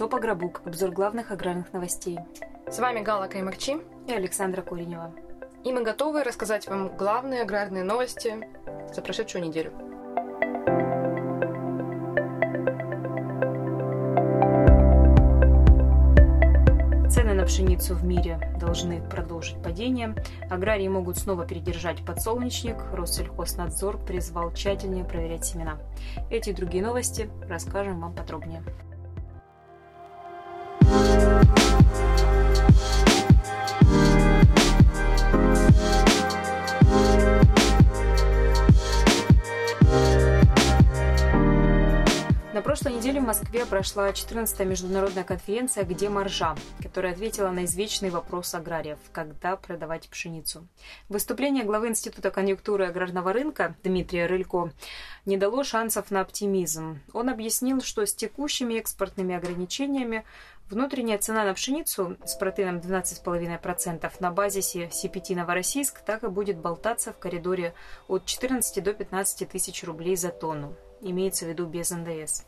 Топ Агробук. Обзор главных аграрных новостей. С вами Гала Каймакчи и Александра Куренева. И мы готовы рассказать вам главные аграрные новости за прошедшую неделю. Цены на пшеницу в мире должны продолжить падение. Аграрии могут снова передержать подсолнечник. Россельхознадзор призвал тщательнее проверять семена. Эти и другие новости расскажем вам подробнее. На прошлой неделе в Москве прошла 14-я международная конференция «Где маржа?», которая ответила на извечный вопрос аграриев – когда продавать пшеницу. Выступление главы Института конъюнктуры аграрного рынка Дмитрия Рылько не дало шансов на оптимизм. Он объяснил, что с текущими экспортными ограничениями Внутренняя цена на пшеницу с протеином 12,5% на базисе CPT Новороссийск так и будет болтаться в коридоре от 14 до 15 тысяч рублей за тонну имеется в виду без НДС.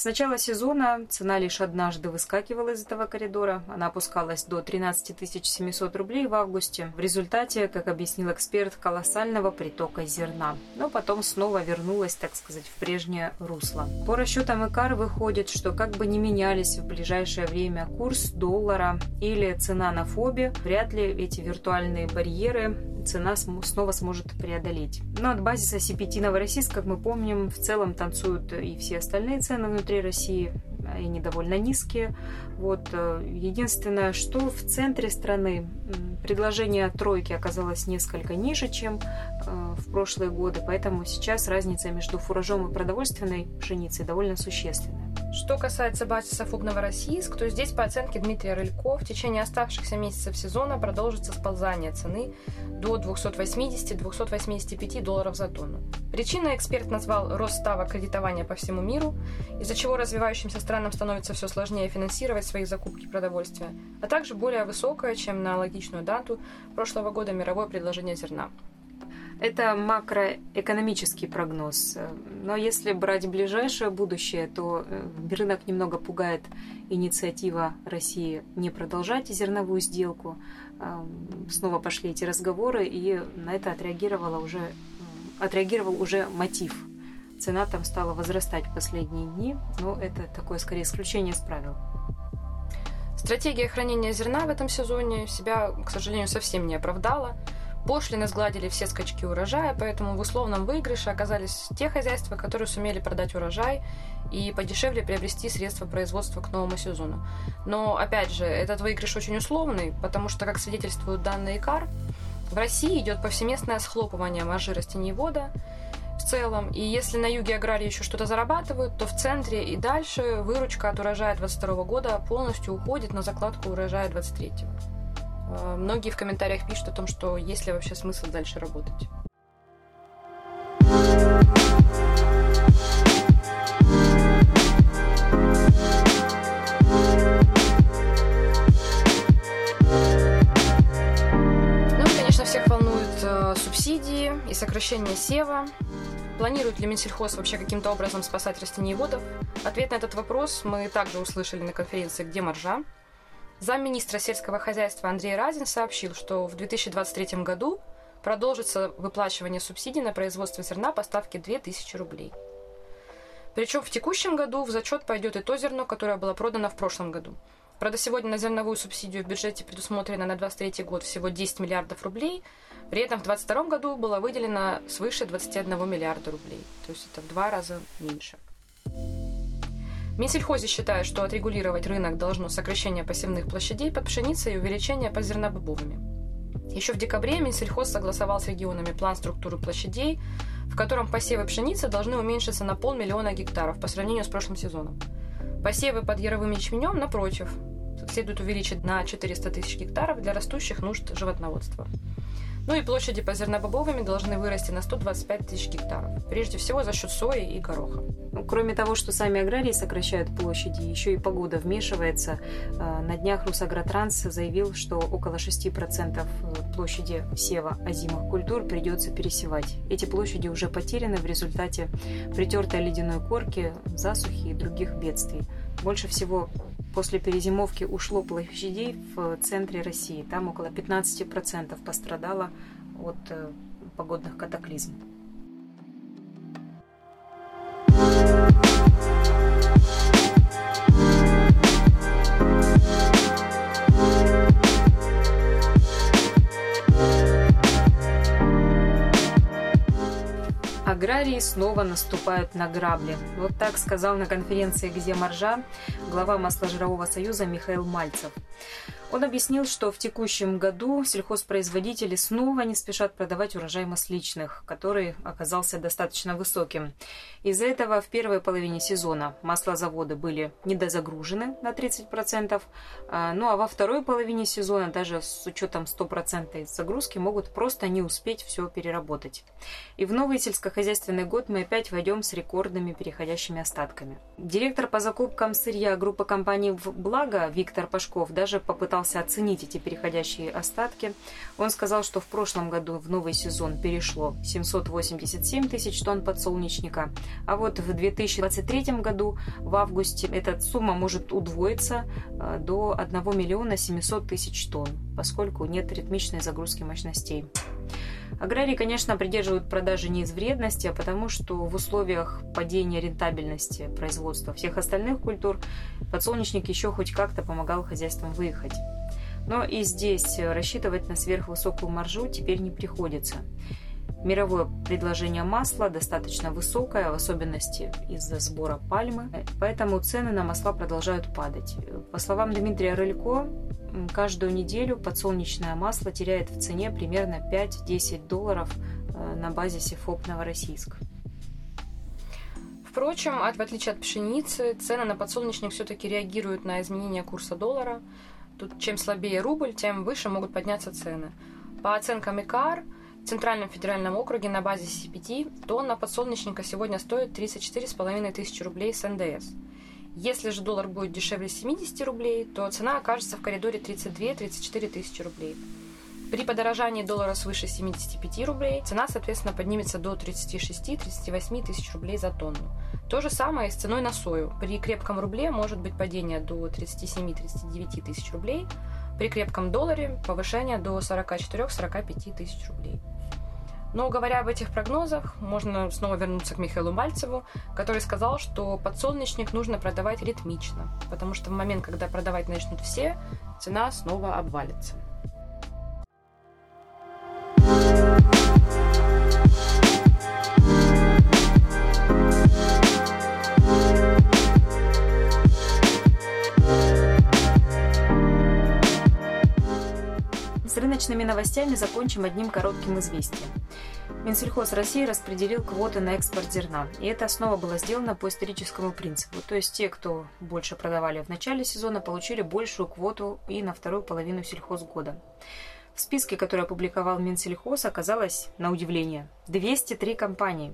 С начала сезона цена лишь однажды выскакивала из этого коридора. Она опускалась до 13 700 рублей в августе. В результате, как объяснил эксперт, колоссального притока зерна. Но потом снова вернулась, так сказать, в прежнее русло. По расчетам ИКАР выходит, что как бы не менялись в ближайшее время курс доллара или цена на ФОБе, вряд ли эти виртуальные барьеры цена снова сможет преодолеть. Но от базиса CPT Новороссийск, как мы помним, в целом танцуют и все остальные цены внутри России, и они довольно низкие. Вот. Э, единственное, что в центре страны предложение тройки оказалось несколько ниже, чем э, в прошлые годы, поэтому сейчас разница между фуражом и продовольственной пшеницей довольно существенная. Что касается базиса ФУБ Новороссийск, то здесь, по оценке Дмитрия Рылько, в течение оставшихся месяцев сезона продолжится сползание цены до 280-285 долларов за тонну. Причиной эксперт назвал рост ставок кредитования по всему миру, из-за чего развивающимся странам становится все сложнее финансировать свои закупки продовольствия, а также более высокое, чем на аналогичную дату прошлого года мировое предложение зерна. Это макроэкономический прогноз. Но если брать ближайшее будущее, то э, рынок немного пугает инициатива России не продолжать зерновую сделку. Снова пошли эти разговоры, и на это отреагировала уже, отреагировал уже мотив. Цена там стала возрастать в последние дни, но это такое скорее исключение из правил. Стратегия хранения зерна в этом сезоне себя, к сожалению, совсем не оправдала. Пошлины сгладили все скачки урожая, поэтому в условном выигрыше оказались те хозяйства, которые сумели продать урожай и подешевле приобрести средства производства к новому сезону. Но, опять же, этот выигрыш очень условный, потому что, как свидетельствуют данные ИКАР, в России идет повсеместное схлопывание маржи растениевода в целом, и если на юге аграрии еще что-то зарабатывают, то в центре и дальше выручка от урожая 22 года полностью уходит на закладку урожая 23 -го. Э, многие в комментариях пишут о том, что есть ли вообще смысл дальше работать. Ну э, субсидии и сокращение сева. Планирует ли Минсельхоз вообще каким-то образом спасать растениеводов? Ответ на этот вопрос мы также услышали на конференции «Где маржа?», Замминистра сельского хозяйства Андрей Разин сообщил, что в 2023 году продолжится выплачивание субсидий на производство зерна по ставке 2000 рублей. Причем в текущем году в зачет пойдет и то зерно, которое было продано в прошлом году. Правда, сегодня на зерновую субсидию в бюджете предусмотрено на 2023 год всего 10 миллиардов рублей, при этом в 2022 году было выделено свыше 21 миллиарда рублей, то есть это в два раза меньше. Минсельхозе считает, что отрегулировать рынок должно сокращение посевных площадей под пшеницей и увеличение под зернобобовыми. Еще в декабре Минсельхоз согласовал с регионами план структуры площадей, в котором посевы пшеницы должны уменьшиться на полмиллиона гектаров по сравнению с прошлым сезоном. Посевы под яровым ячменем, напротив, следует увеличить на 400 тысяч гектаров для растущих нужд животноводства. Ну и площади по зернобобовыми должны вырасти на 125 тысяч гектаров, прежде всего за счет сои и гороха. Ну, кроме того, что сами аграрии сокращают площади, еще и погода вмешивается. Э, на днях Русагротранс заявил, что около 6% э, площади сева озимых культур придется пересевать. Эти площади уже потеряны в результате притертой ледяной корки, засухи и других бедствий. Больше всего после перезимовки ушло площадей в центре России. Там около 15% пострадало от э, погодных катаклизмов. Аграрии снова наступают на грабли. Вот так сказал на конференции «Где маржа» глава Масложирового союза Михаил Мальцев. Он объяснил, что в текущем году сельхозпроизводители снова не спешат продавать урожай масличных, который оказался достаточно высоким. Из-за этого в первой половине сезона маслозаводы были недозагружены на 30%, а, ну а во второй половине сезона даже с учетом 100% загрузки могут просто не успеть все переработать. И в новый сельскохозяйственный год мы опять войдем с рекордными переходящими остатками. Директор по закупкам сырья группы компаний «Благо» Виктор Пашков даже попытался пытался оценить эти переходящие остатки. Он сказал, что в прошлом году в новый сезон перешло 787 тысяч тонн подсолнечника, а вот в 2023 году в августе эта сумма может удвоиться э, до 1 миллиона 700 тысяч тонн, поскольку нет ритмичной загрузки мощностей. Аграрии, конечно, придерживают продажи не из вредности, а потому что в условиях падения рентабельности производства всех остальных культур подсолнечник еще хоть как-то помогал хозяйствам выехать. Но и здесь рассчитывать на сверхвысокую маржу теперь не приходится. Мировое предложение масла достаточно высокое, в особенности из-за сбора пальмы, поэтому цены на масла продолжают падать. По словам Дмитрия Рылько, каждую неделю подсолнечное масло теряет в цене примерно 5-10 долларов э, на базе Сифоп Новороссийск. Впрочем, в отличие от пшеницы, цены на подсолнечник все-таки реагируют на изменение курса доллара. Тут чем слабее рубль, тем выше могут подняться цены. По оценкам ИКАР, Центральном федеральном округе на базе CPT тонна подсолнечника сегодня стоит 34,5 тысячи рублей с НДС. Если же доллар будет дешевле 70 рублей, то цена окажется в коридоре 32-34 тысячи рублей. При подорожании доллара свыше 75 рублей цена, соответственно, поднимется до 36-38 тысяч рублей за тонну. То же самое и с ценой на сою. При крепком рубле может быть падение до 37-39 тысяч рублей, при крепком долларе повышение до 44-45 тысяч рублей. Но говоря об этих прогнозах, можно снова вернуться к Михаилу Мальцеву, который сказал, что подсолнечник нужно продавать ритмично, потому что в момент, когда продавать начнут все, цена снова обвалится. С рыночными новостями закончим одним коротким известием. Минсельхоз России распределил квоты на экспорт зерна, и это снова было сделано по историческому принципу. То есть те, кто больше продавали в начале сезона, получили большую квоту и на вторую половину сельхозгода. В списке, который опубликовал Минсельхоз, оказалось, на удивление, 203 компании.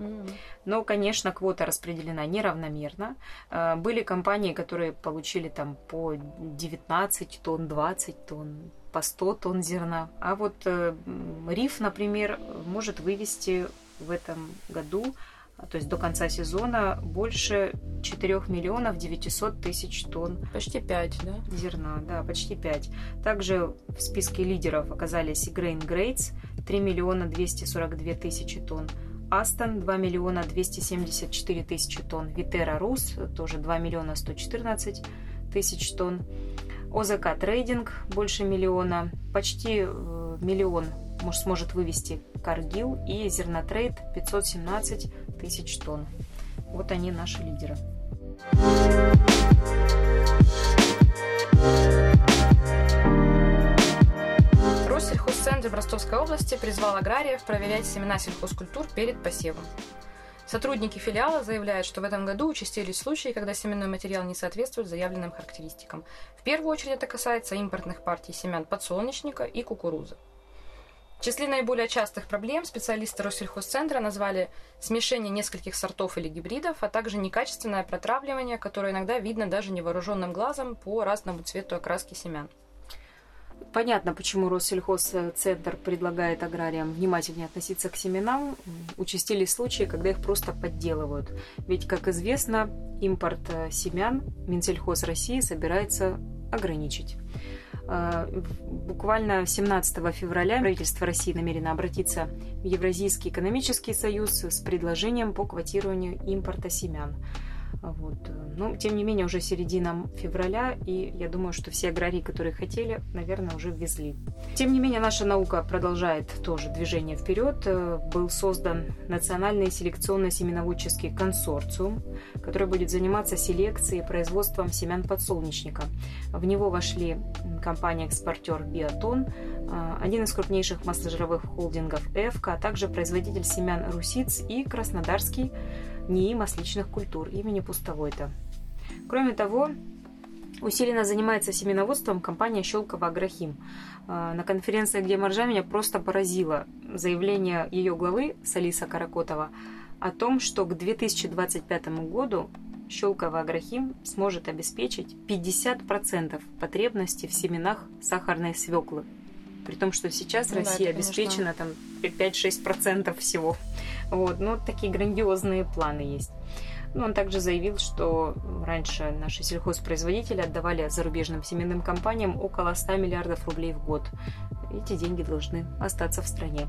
Но, конечно, квота распределена неравномерно. А, были компании, которые получили там по 19 тонн, 20 тонн, по 100 тонн зерна. А вот э, Риф, например, может вывести в этом году, то есть до конца сезона, больше 4 миллионов 900 тысяч тонн. Почти 5, да? Зерна, да, почти 5. Также в списке лидеров оказались и Grain Grades 3 миллиона 242 тысячи тонн. Астон 2 миллиона 274 тысячи тонн. Витера Рус тоже 2 миллиона 114 тысяч тонн. ОЗК Трейдинг больше миллиона, почти э, миллион может, сможет вывести Каргил и Зернотрейд 517 тысяч тонн. Вот они наши лидеры. Россельхозцентр в Ростовской области призвал аграриев проверять семена сельхозкультур перед посевом. Сотрудники филиала заявляют, что в этом году участились случаи, когда семенной материал не соответствует заявленным характеристикам. В первую очередь это касается импортных партий семян подсолнечника и кукурузы. В числе наиболее частых проблем специалисты Россельхозцентра назвали смешение нескольких сортов или гибридов, а также некачественное протравливание, которое иногда видно даже невооруженным глазом по разному цвету окраски семян. Понятно, почему Россельхозцентр предлагает аграриям внимательнее относиться к семенам. Участились случаи, когда их просто подделывают. Ведь, как известно, импорт э, семян Минсельхоз России собирается ограничить. Э, буквально 17 февраля правительство России намерено обратиться в Евразийский экономический союз с предложением по квотированию импорта семян. Вот. Но, ну, тем не менее, уже середина февраля, и я думаю, что все аграрии, которые хотели, наверное, уже ввезли. Тем не менее, наша наука продолжает тоже движение вперед. Э, был создан Национальный селекционно-семеноводческий консорциум, который будет заниматься селекцией и производством семян подсолнечника. В него вошли компания-экспортер Биотон, э, один из крупнейших масложировых холдингов ЭФК, а также производитель семян Русиц и Краснодарский НИИ масличных культур имени Пустовой-то. Кроме того, усиленно занимается семеноводством компания Щелково Агрохим. А, на конференции, где Маржа меня просто поразило заявление ее главы Салиса Каракотова о том, что к 2025 году Щелково Агрохим сможет обеспечить 50% потребностей в семенах сахарной свеклы. При том, что сейчас ну, Россия да, обеспечена там 5-6% всего. Вот, ну, такие грандиозные планы есть. Ну, он также заявил, что раньше наши сельхозпроизводители отдавали зарубежным семенным компаниям около 100 миллиардов рублей в год. Эти деньги должны остаться в стране.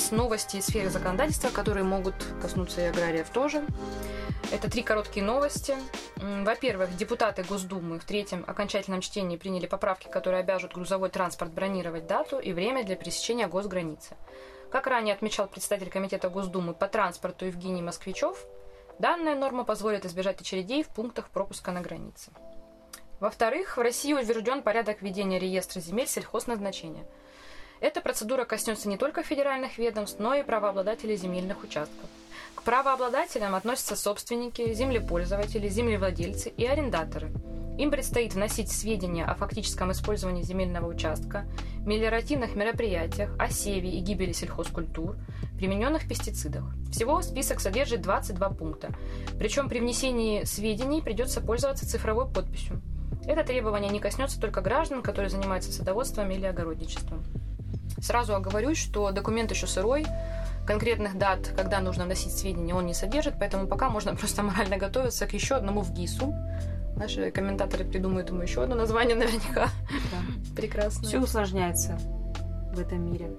Нас новости из сферы законодательства, которые могут коснуться и аграриев тоже. Это три короткие новости. Во-первых, депутаты Госдумы в третьем окончательном чтении приняли поправки, которые обяжут грузовой транспорт бронировать дату и время для пересечения госграницы. Как ранее отмечал представитель Комитета Госдумы по транспорту Евгений Москвичев, данная норма позволит избежать очередей в пунктах пропуска на границе. Во-вторых, в России утвержден порядок ведения реестра земель сельхозназначения – эта процедура коснется не только федеральных ведомств, но и правообладателей земельных участков. К правообладателям относятся собственники, землепользователи, землевладельцы и арендаторы. Им предстоит вносить сведения о фактическом использовании земельного участка, мелиоративных мероприятиях, о севе и гибели сельхозкультур, примененных пестицидах. Всего список содержит 22 пункта. Причем при внесении сведений придется пользоваться цифровой подписью. Это требование не коснется только граждан, которые занимаются садоводством или огородничеством. Сразу оговорюсь, что документ еще сырой, конкретных дат, когда нужно вносить сведения, он не содержит, поэтому пока можно просто морально готовиться к еще одному в ГИСу. Наши комментаторы придумают ему еще одно название наверняка. Да. Прекрасно. Все усложняется в этом мире.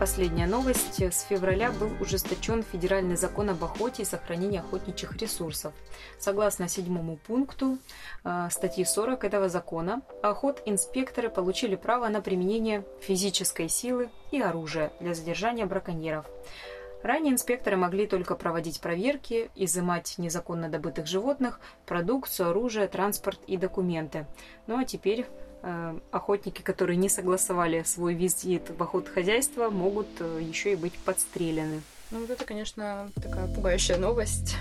Последняя новость. С февраля был ужесточен федеральный закон об охоте и сохранении охотничьих ресурсов. Согласно седьмому пункту э, статьи 40 этого закона, охот инспекторы получили право на применение физической силы и оружия для задержания браконьеров. Ранее инспекторы могли только проводить проверки, изымать незаконно добытых животных, продукцию, оружие, транспорт и документы. Ну а теперь охотники, которые не согласовали свой визит в охот хозяйства, могут э, еще и быть подстрелены. Ну, вот это, конечно, такая пугающая новость.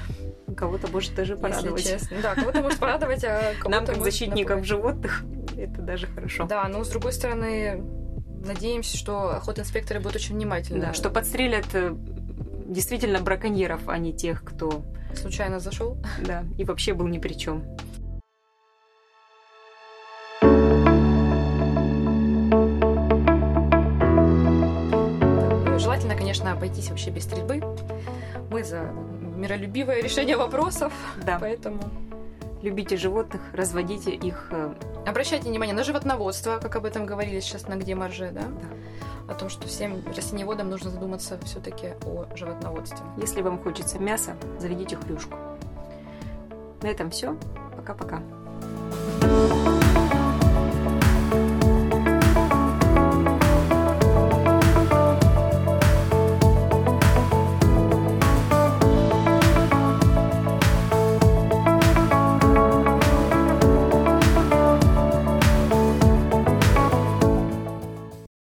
Кого-то может даже порадовать. Если честно. Да, кого-то может порадовать, а кого-то Нам, как защитникам животных, это даже хорошо. Да, но с другой стороны, надеемся, что охотинспекторы будут очень внимательны. Да, что подстрелят э, действительно браконьеров, а не тех, кто... Случайно зашел. Да, и вообще был ни при чем. Конечно, обойтись вообще без стрельбы. Мы за миролюбивое решение вопросов. Да. Поэтому любите животных, разводите их. Э, Обращайте внимание на животноводство, как об этом говорили сейчас на где марже, да? Да. О том, что всем растениеводам нужно задуматься все-таки о животноводстве. Если вам хочется мяса, заведите хрюшку. На этом все. Пока-пока.